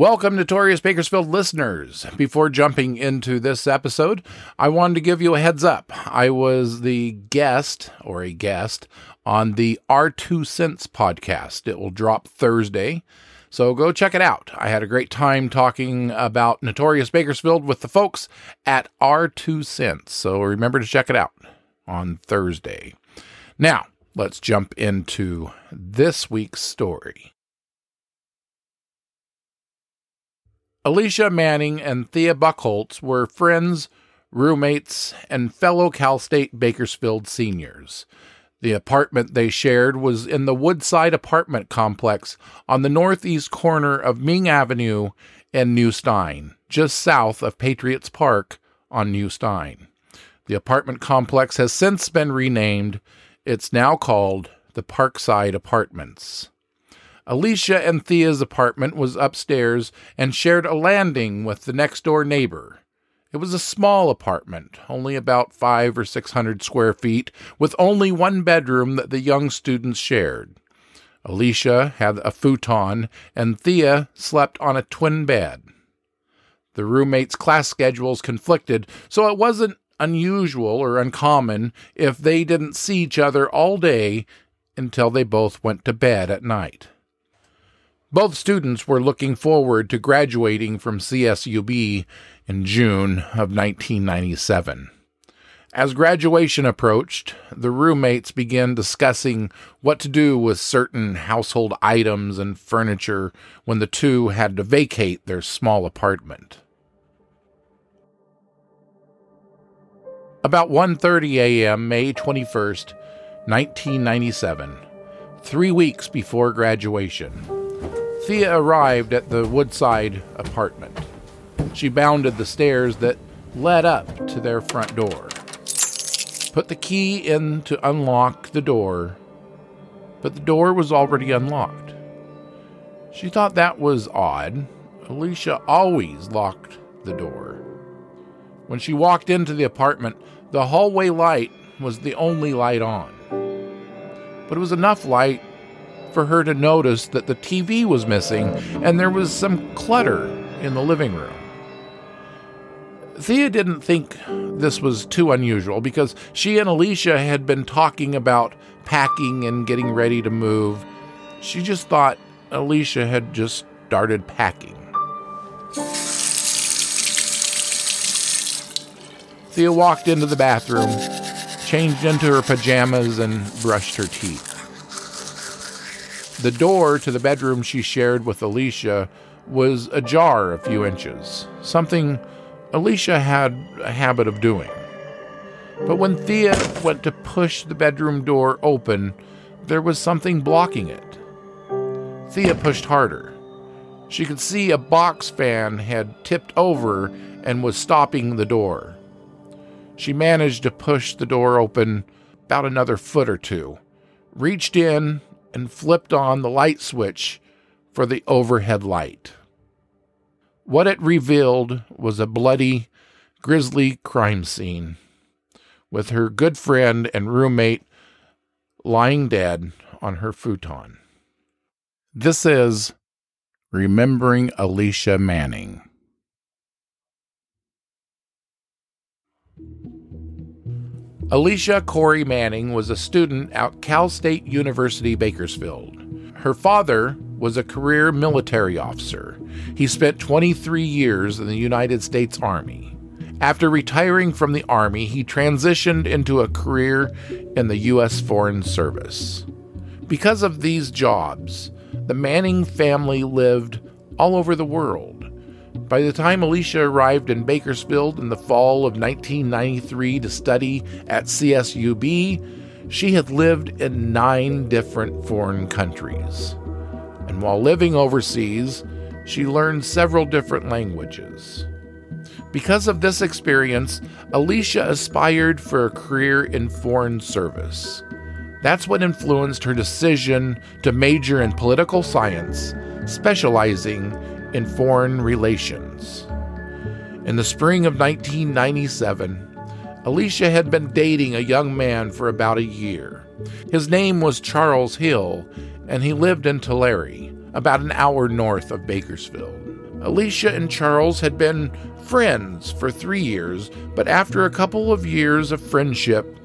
Welcome, Notorious Bakersfield listeners. Before jumping into this episode, I wanted to give you a heads up. I was the guest, or a guest, on the R2 Cents podcast. It will drop Thursday, so go check it out. I had a great time talking about Notorious Bakersfield with the folks at R2 Cents, so remember to check it out on Thursday. Now, let's jump into this week's story. Alicia Manning and Thea Buckholtz were friends, roommates, and fellow Cal State Bakersfield seniors. The apartment they shared was in the Woodside apartment complex on the northeast corner of Ming Avenue and New Stine, just south of Patriots Park on New Stine. The apartment complex has since been renamed. It's now called the Parkside Apartments. Alicia and Thea's apartment was upstairs and shared a landing with the next door neighbor. It was a small apartment, only about five or six hundred square feet, with only one bedroom that the young students shared. Alicia had a futon, and Thea slept on a twin bed. The roommates' class schedules conflicted, so it wasn't unusual or uncommon if they didn't see each other all day until they both went to bed at night. Both students were looking forward to graduating from CSUB in June of 1997. As graduation approached, the roommates began discussing what to do with certain household items and furniture when the two had to vacate their small apartment. About 1:30 a.m., May 21st, 1997, 3 weeks before graduation. Thea arrived at the Woodside apartment. She bounded the stairs that led up to their front door, put the key in to unlock the door, but the door was already unlocked. She thought that was odd. Alicia always locked the door. When she walked into the apartment, the hallway light was the only light on. But it was enough light for her to notice that the TV was missing and there was some clutter in the living room. Thea didn't think this was too unusual because she and Alicia had been talking about packing and getting ready to move. She just thought Alicia had just started packing. Thea walked into the bathroom, changed into her pajamas, and brushed her teeth. The door to the bedroom she shared with Alicia was ajar a few inches, something Alicia had a habit of doing. But when Thea went to push the bedroom door open, there was something blocking it. Thea pushed harder. She could see a box fan had tipped over and was stopping the door. She managed to push the door open about another foot or two, reached in, and flipped on the light switch for the overhead light. What it revealed was a bloody, grisly crime scene, with her good friend and roommate lying dead on her futon. This is Remembering Alicia Manning. Alicia Corey Manning was a student at Cal State University Bakersfield. Her father was a career military officer. He spent 23 years in the United States Army. After retiring from the Army, he transitioned into a career in the U.S. Foreign Service. Because of these jobs, the Manning family lived all over the world. By the time Alicia arrived in Bakersfield in the fall of 1993 to study at CSUB, she had lived in nine different foreign countries. And while living overseas, she learned several different languages. Because of this experience, Alicia aspired for a career in foreign service. That's what influenced her decision to major in political science, specializing in foreign relations. In the spring of 1997, Alicia had been dating a young man for about a year. His name was Charles Hill, and he lived in Tulare, about an hour north of Bakersfield. Alicia and Charles had been friends for three years, but after a couple of years of friendship,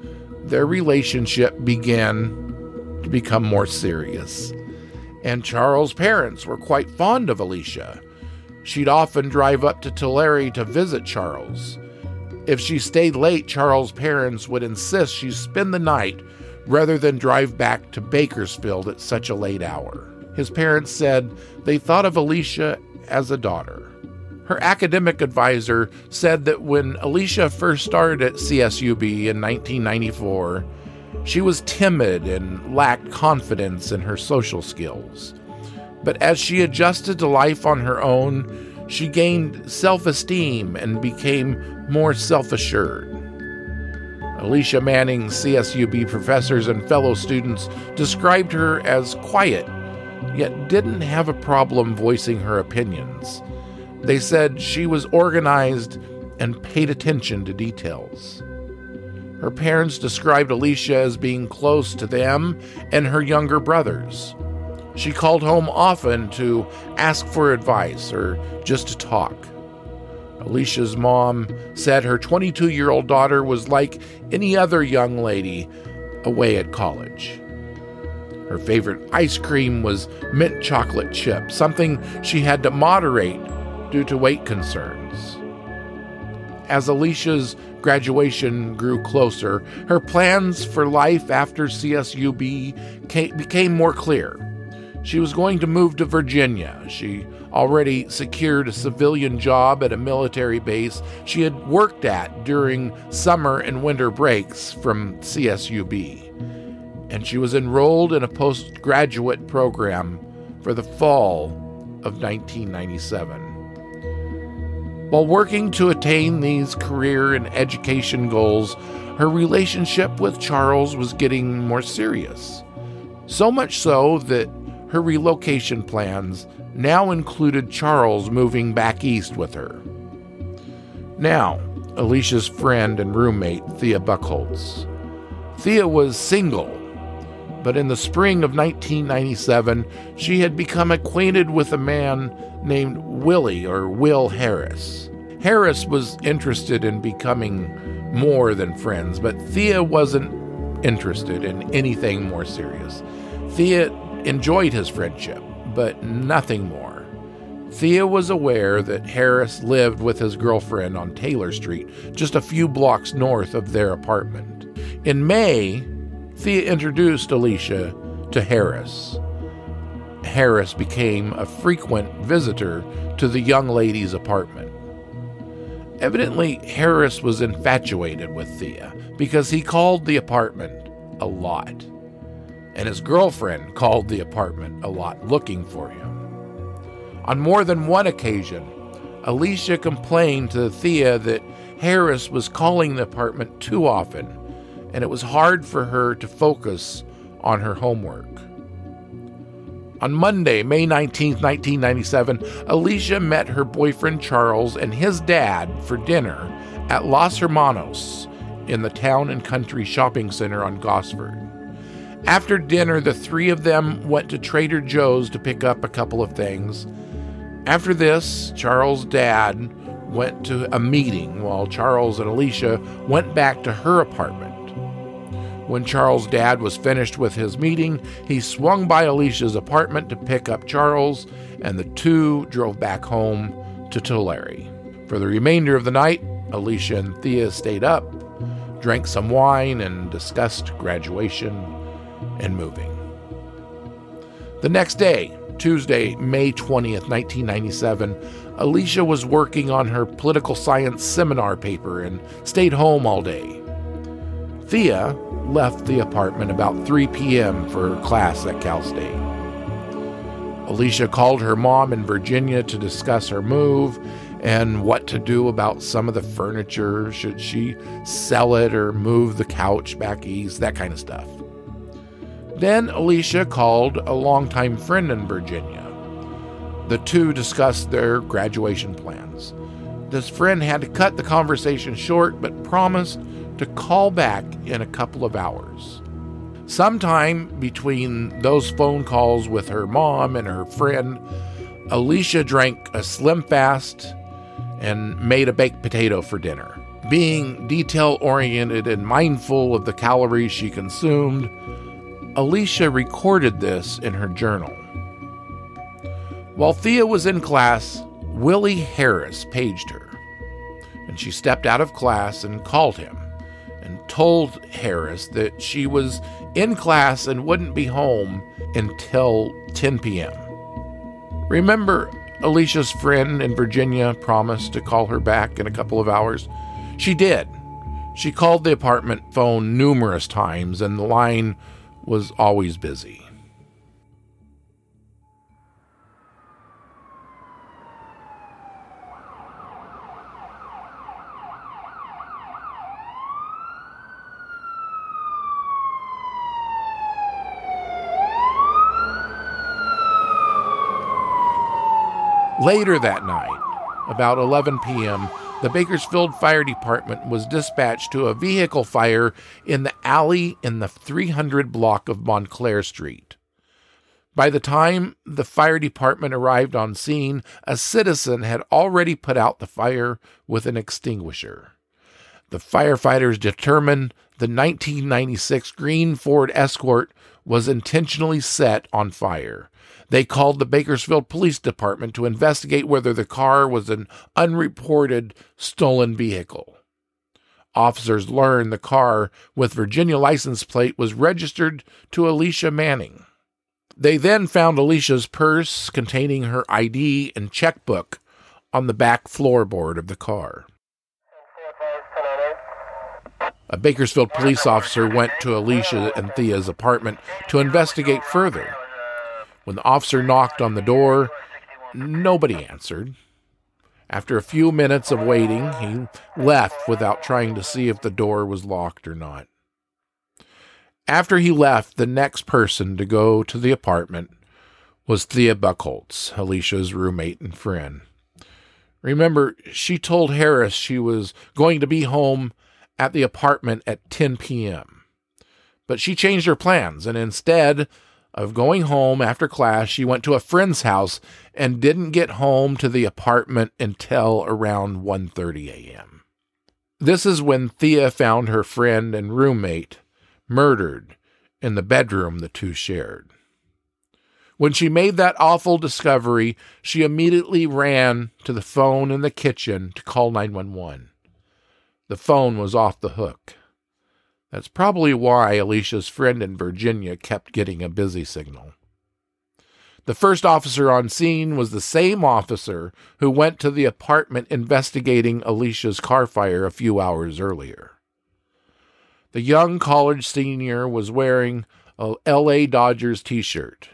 their relationship began to become more serious. And Charles' parents were quite fond of Alicia. She'd often drive up to Tulare to visit Charles. If she stayed late, Charles' parents would insist she spend the night rather than drive back to Bakersfield at such a late hour. His parents said they thought of Alicia as a daughter. Her academic advisor said that when Alicia first started at CSUB in 1994, she was timid and lacked confidence in her social skills. But as she adjusted to life on her own, she gained self esteem and became more self assured. Alicia Manning, CSUB professors and fellow students described her as quiet, yet didn't have a problem voicing her opinions. They said she was organized and paid attention to details. Her parents described Alicia as being close to them and her younger brothers. She called home often to ask for advice or just to talk. Alicia's mom said her 22 year old daughter was like any other young lady away at college. Her favorite ice cream was mint chocolate chip, something she had to moderate due to weight concerns. As Alicia's graduation grew closer, her plans for life after CSUB became more clear. She was going to move to Virginia. She already secured a civilian job at a military base she had worked at during summer and winter breaks from CSUB. And she was enrolled in a postgraduate program for the fall of 1997. While working to attain these career and education goals, her relationship with Charles was getting more serious. So much so that her relocation plans now included Charles moving back east with her. Now, Alicia's friend and roommate, Thea Buchholz. Thea was single, but in the spring of 1997, she had become acquainted with a man named Willie or Will Harris. Harris was interested in becoming more than friends, but Thea wasn't interested in anything more serious. Thea enjoyed his friendship, but nothing more. Thea was aware that Harris lived with his girlfriend on Taylor Street, just a few blocks north of their apartment. In May, Thea introduced Alicia to Harris. Harris became a frequent visitor to the young lady's apartment. Evidently, Harris was infatuated with Thea because he called the apartment a lot. And his girlfriend called the apartment a lot looking for him. On more than one occasion, Alicia complained to Thea that Harris was calling the apartment too often, and it was hard for her to focus on her homework. On Monday, May 19, 1997, Alicia met her boyfriend Charles and his dad for dinner at Los Hermanos in the town and country shopping center on Gosford. After dinner, the three of them went to Trader Joe's to pick up a couple of things. After this, Charles' dad went to a meeting while Charles and Alicia went back to her apartment. When Charles' dad was finished with his meeting, he swung by Alicia's apartment to pick up Charles, and the two drove back home to Tulare. For the remainder of the night, Alicia and Thea stayed up, drank some wine, and discussed graduation and moving. The next day, Tuesday, May 20th, 1997, Alicia was working on her political science seminar paper and stayed home all day. Thea left the apartment about 3 p.m. for class at Cal State. Alicia called her mom in Virginia to discuss her move, and what to do about some of the furniture. Should she sell it or move the couch back east? That kind of stuff. Then Alicia called a longtime friend in Virginia. The two discussed their graduation plans. This friend had to cut the conversation short but promised to call back in a couple of hours. Sometime between those phone calls with her mom and her friend, Alicia drank a slim fast and made a baked potato for dinner. Being detail oriented and mindful of the calories she consumed, Alicia recorded this in her journal. While Thea was in class, Willie Harris paged her, and she stepped out of class and called him and told Harris that she was in class and wouldn't be home until 10 p.m. Remember, Alicia's friend in Virginia promised to call her back in a couple of hours? She did. She called the apartment phone numerous times, and the line was always busy. Later that night, about 11 p.m., the Bakersfield Fire Department was dispatched to a vehicle fire in the alley in the 300 block of Montclair Street. By the time the fire department arrived on scene, a citizen had already put out the fire with an extinguisher. The firefighters determined the 1996 green Ford Escort was intentionally set on fire. They called the Bakersfield Police Department to investigate whether the car was an unreported stolen vehicle. Officers learned the car with Virginia license plate was registered to Alicia Manning. They then found Alicia's purse containing her ID and checkbook on the back floorboard of the car. A Bakersfield police officer went to Alicia and Thea's apartment to investigate further. When the officer knocked on the door, nobody answered. After a few minutes of waiting, he left without trying to see if the door was locked or not. After he left, the next person to go to the apartment was Thea Buckholtz, Alicia's roommate and friend. Remember, she told Harris she was going to be home at the apartment at 10 p.m. But she changed her plans and instead of going home after class, she went to a friend's house and didn't get home to the apartment until around 1:30 a.m. This is when Thea found her friend and roommate murdered in the bedroom the two shared. When she made that awful discovery, she immediately ran to the phone in the kitchen to call 911. The phone was off the hook. That's probably why Alicia's friend in Virginia kept getting a busy signal. The first officer on scene was the same officer who went to the apartment investigating Alicia's car fire a few hours earlier. The young college senior was wearing a LA Dodgers t shirt.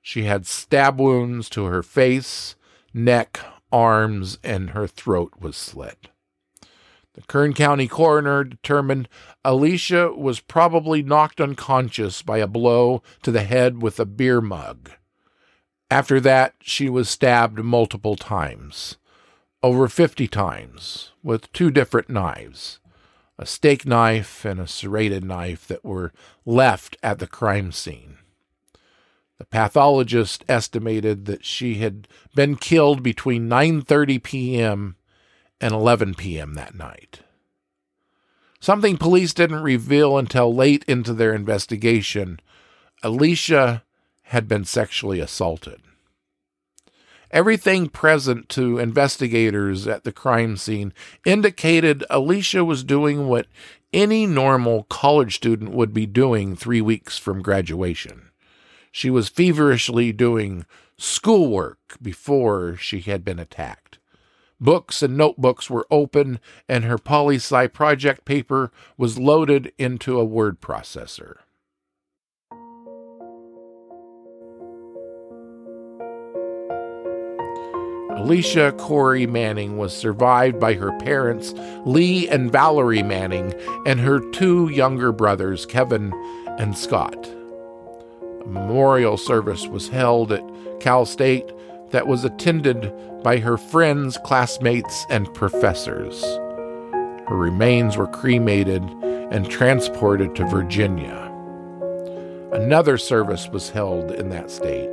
She had stab wounds to her face, neck, arms, and her throat was slit. The Kern County coroner determined Alicia was probably knocked unconscious by a blow to the head with a beer mug. After that, she was stabbed multiple times, over 50 times, with two different knives a steak knife and a serrated knife that were left at the crime scene. The pathologist estimated that she had been killed between 9:30 p.m and 11 p.m. that night. Something police didn't reveal until late into their investigation Alicia had been sexually assaulted. Everything present to investigators at the crime scene indicated Alicia was doing what any normal college student would be doing three weeks from graduation. She was feverishly doing schoolwork before she had been attacked. Books and notebooks were open, and her poli sci project paper was loaded into a word processor. Alicia Corey Manning was survived by her parents, Lee and Valerie Manning, and her two younger brothers, Kevin and Scott. A memorial service was held at Cal State that was attended by her friends, classmates, and professors. Her remains were cremated and transported to Virginia. Another service was held in that state.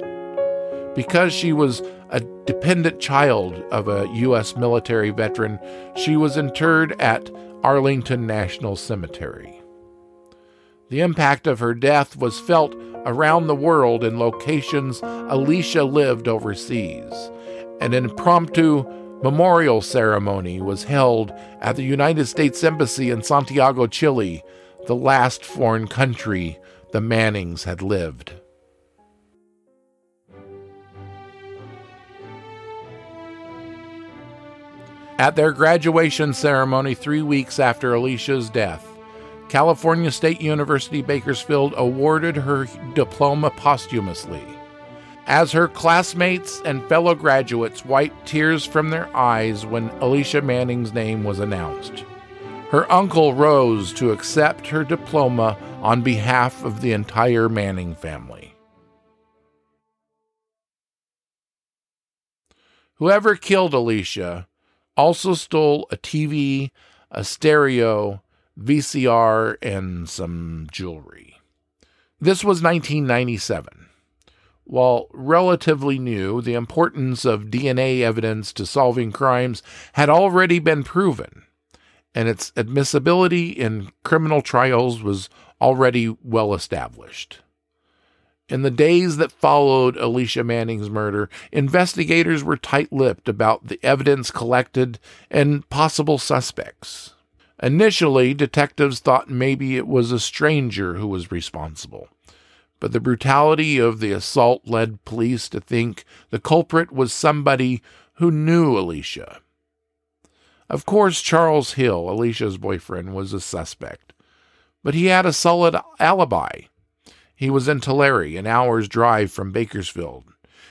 Because she was a dependent child of a U.S. military veteran, she was interred at Arlington National Cemetery. The impact of her death was felt around the world in locations Alicia lived overseas. An impromptu memorial ceremony was held at the United States Embassy in Santiago, Chile, the last foreign country the Mannings had lived. At their graduation ceremony three weeks after Alicia's death, California State University Bakersfield awarded her diploma posthumously. As her classmates and fellow graduates wiped tears from their eyes when Alicia Manning's name was announced, her uncle rose to accept her diploma on behalf of the entire Manning family. Whoever killed Alicia also stole a TV, a stereo, VCR, and some jewelry. This was 1997. While relatively new, the importance of DNA evidence to solving crimes had already been proven, and its admissibility in criminal trials was already well established. In the days that followed Alicia Manning's murder, investigators were tight lipped about the evidence collected and possible suspects. Initially, detectives thought maybe it was a stranger who was responsible, but the brutality of the assault led police to think the culprit was somebody who knew Alicia. Of course, Charles Hill, Alicia's boyfriend, was a suspect, but he had a solid alibi. He was in Tulare, an hour's drive from Bakersfield.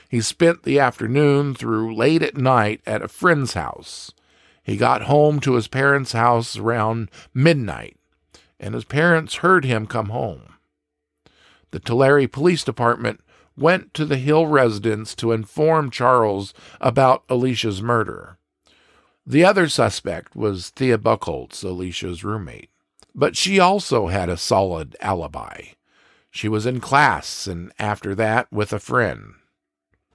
He spent the afternoon through late at night at a friend's house. He got home to his parents' house around midnight, and his parents heard him come home. The Tulare Police Department went to the Hill residence to inform Charles about Alicia's murder. The other suspect was Thea Buchholz, Alicia's roommate, but she also had a solid alibi. She was in class, and after that, with a friend.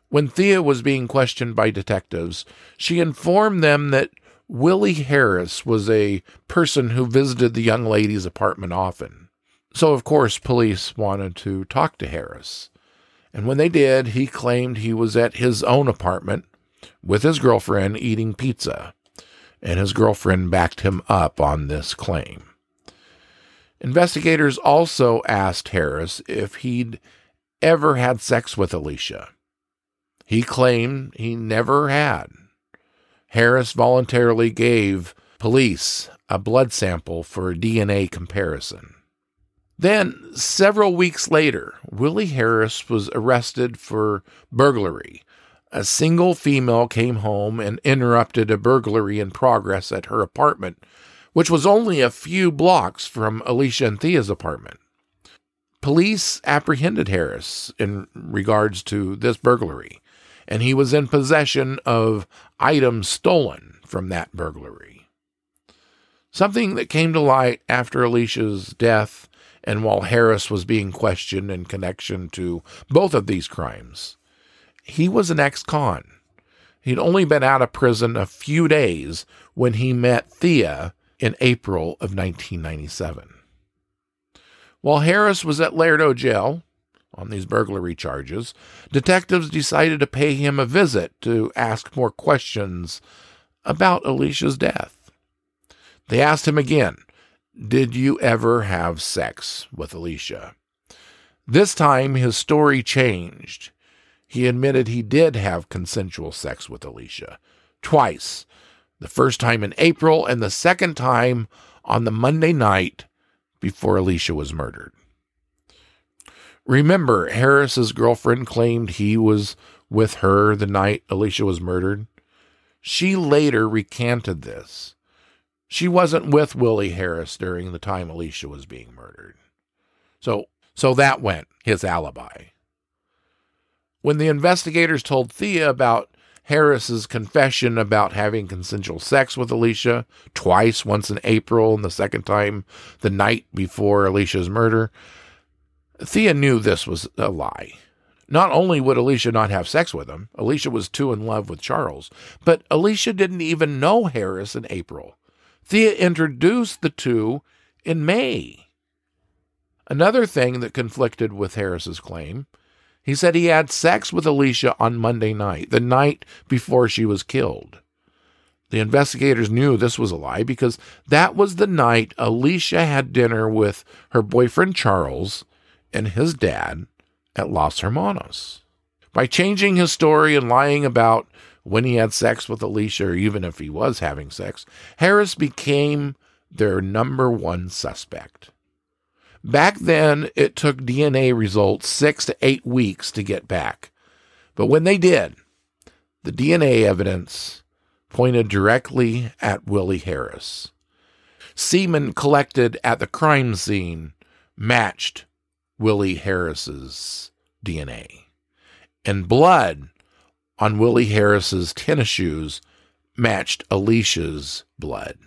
When Thea was being questioned by detectives, she informed them that Willie Harris was a person who visited the young lady's apartment often. So, of course, police wanted to talk to Harris. And when they did, he claimed he was at his own apartment with his girlfriend eating pizza. And his girlfriend backed him up on this claim. Investigators also asked Harris if he'd ever had sex with Alicia. He claimed he never had. Harris voluntarily gave police a blood sample for a DNA comparison. Then, several weeks later, Willie Harris was arrested for burglary. A single female came home and interrupted a burglary in progress at her apartment which was only a few blocks from Alicia and Thea's apartment. Police apprehended Harris in regards to this burglary, and he was in possession of items stolen from that burglary. Something that came to light after Alicia's death and while Harris was being questioned in connection to both of these crimes. He was an ex con. He'd only been out of prison a few days when he met Thea in April of 1997. While Harris was at Lerdo jail on these burglary charges, detectives decided to pay him a visit to ask more questions about Alicia's death. They asked him again, Did you ever have sex with Alicia? This time his story changed. He admitted he did have consensual sex with Alicia, twice, the first time in April and the second time on the Monday night before Alicia was murdered. Remember, Harris's girlfriend claimed he was with her the night Alicia was murdered. She later recanted this. She wasn't with Willie Harris during the time Alicia was being murdered. So so that went his alibi. When the investigators told Thea about Harris's confession about having consensual sex with Alicia twice, once in April and the second time the night before Alicia's murder, Thea knew this was a lie. Not only would Alicia not have sex with him, Alicia was too in love with Charles, but Alicia didn't even know Harris in April. Thea introduced the two in May. Another thing that conflicted with Harris's claim he said he had sex with Alicia on Monday night, the night before she was killed. The investigators knew this was a lie because that was the night Alicia had dinner with her boyfriend Charles and his dad at Los Hermanos. By changing his story and lying about when he had sex with Alicia, or even if he was having sex, Harris became their number one suspect. Back then, it took DNA results six to eight weeks to get back. But when they did, the DNA evidence pointed directly at Willie Harris. Semen collected at the crime scene matched Willie Harris's DNA. And blood on Willie Harris's tennis shoes matched Alicia's blood.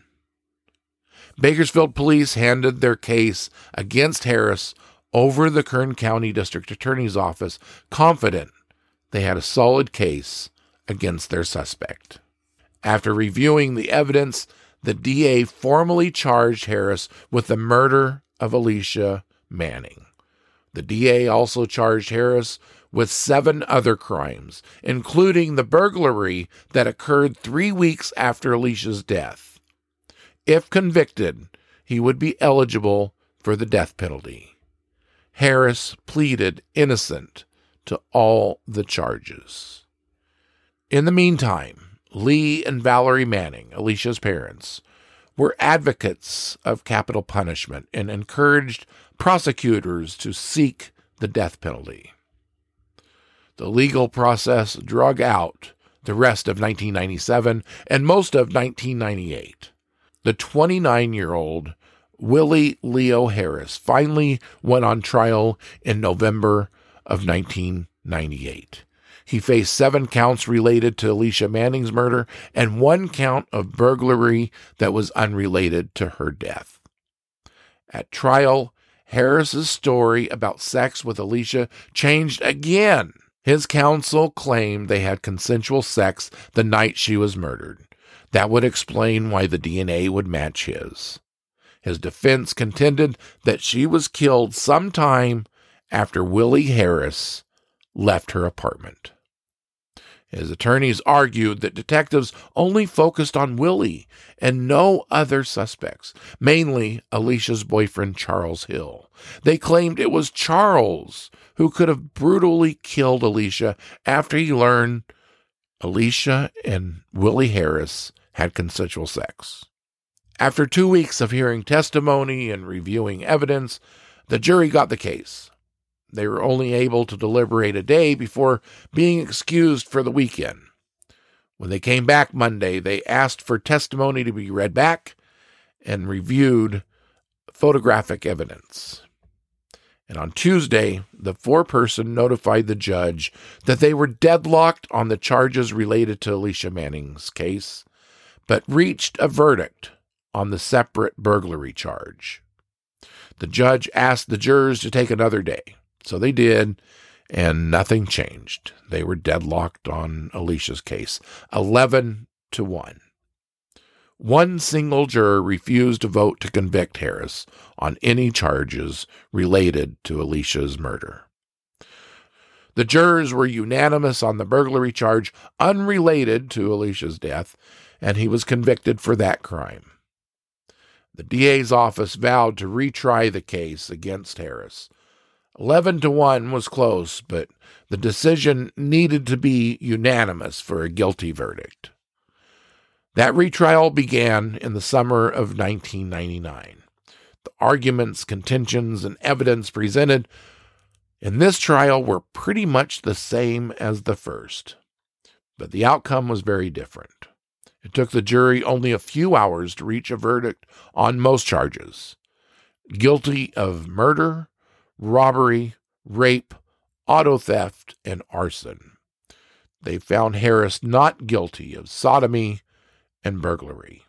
Bakersfield police handed their case against Harris over the Kern County District Attorney's Office, confident they had a solid case against their suspect. After reviewing the evidence, the DA formally charged Harris with the murder of Alicia Manning. The DA also charged Harris with seven other crimes, including the burglary that occurred three weeks after Alicia's death. If convicted, he would be eligible for the death penalty. Harris pleaded innocent to all the charges. In the meantime, Lee and Valerie Manning, Alicia's parents, were advocates of capital punishment and encouraged prosecutors to seek the death penalty. The legal process drug out the rest of 1997 and most of 1998 the 29 year old Willie Leo Harris finally went on trial in November of 1998. He faced seven counts related to Alicia Manning's murder and one count of burglary that was unrelated to her death. At trial, Harris's story about sex with Alicia changed again. His counsel claimed they had consensual sex the night she was murdered. That would explain why the DNA would match his. His defense contended that she was killed sometime after Willie Harris left her apartment. His attorneys argued that detectives only focused on Willie and no other suspects, mainly Alicia's boyfriend Charles Hill. They claimed it was Charles who could have brutally killed Alicia after he learned Alicia and Willie Harris had consensual sex. After two weeks of hearing testimony and reviewing evidence, the jury got the case. They were only able to deliberate a day before being excused for the weekend. When they came back Monday, they asked for testimony to be read back and reviewed photographic evidence. And on Tuesday, the foreperson notified the judge that they were deadlocked on the charges related to Alicia Manning's case but reached a verdict on the separate burglary charge. The judge asked the jurors to take another day, so they did, and nothing changed. They were deadlocked on Alicia's case, 11 to 1. One single juror refused to vote to convict Harris on any charges related to Alicia's murder. The jurors were unanimous on the burglary charge unrelated to Alicia's death, and he was convicted for that crime. The DA's office vowed to retry the case against Harris. 11 to 1 was close, but the decision needed to be unanimous for a guilty verdict. That retrial began in the summer of 1999. The arguments, contentions, and evidence presented in this trial were pretty much the same as the first, but the outcome was very different. It took the jury only a few hours to reach a verdict on most charges guilty of murder, robbery, rape, auto theft, and arson. They found Harris not guilty of sodomy and burglary.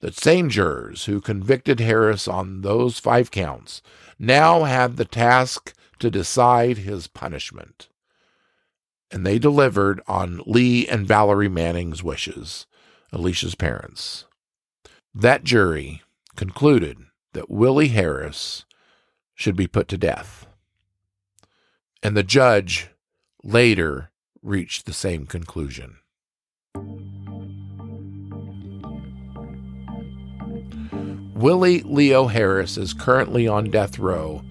The same jurors who convicted Harris on those five counts now had the task to decide his punishment. And they delivered on Lee and Valerie Manning's wishes, Alicia's parents. That jury concluded that Willie Harris should be put to death. And the judge later reached the same conclusion. Willie Leo Harris is currently on death row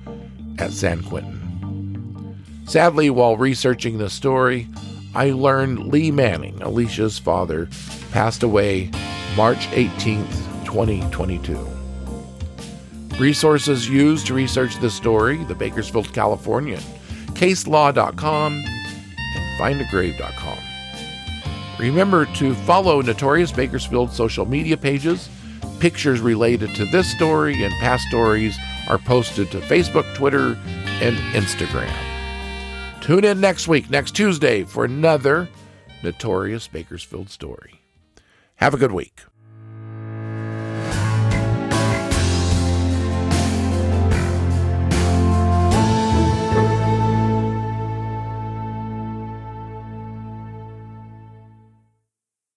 at San Quentin. Sadly, while researching the story, I learned Lee Manning, Alicia's father, passed away March 18th, 2022. Resources used to research this story the Bakersfield Californian, caselaw.com, and findagrave.com. Remember to follow Notorious Bakersfield social media pages Pictures related to this story and past stories are posted to Facebook, Twitter, and Instagram. Tune in next week, next Tuesday, for another Notorious Bakersfield story. Have a good week.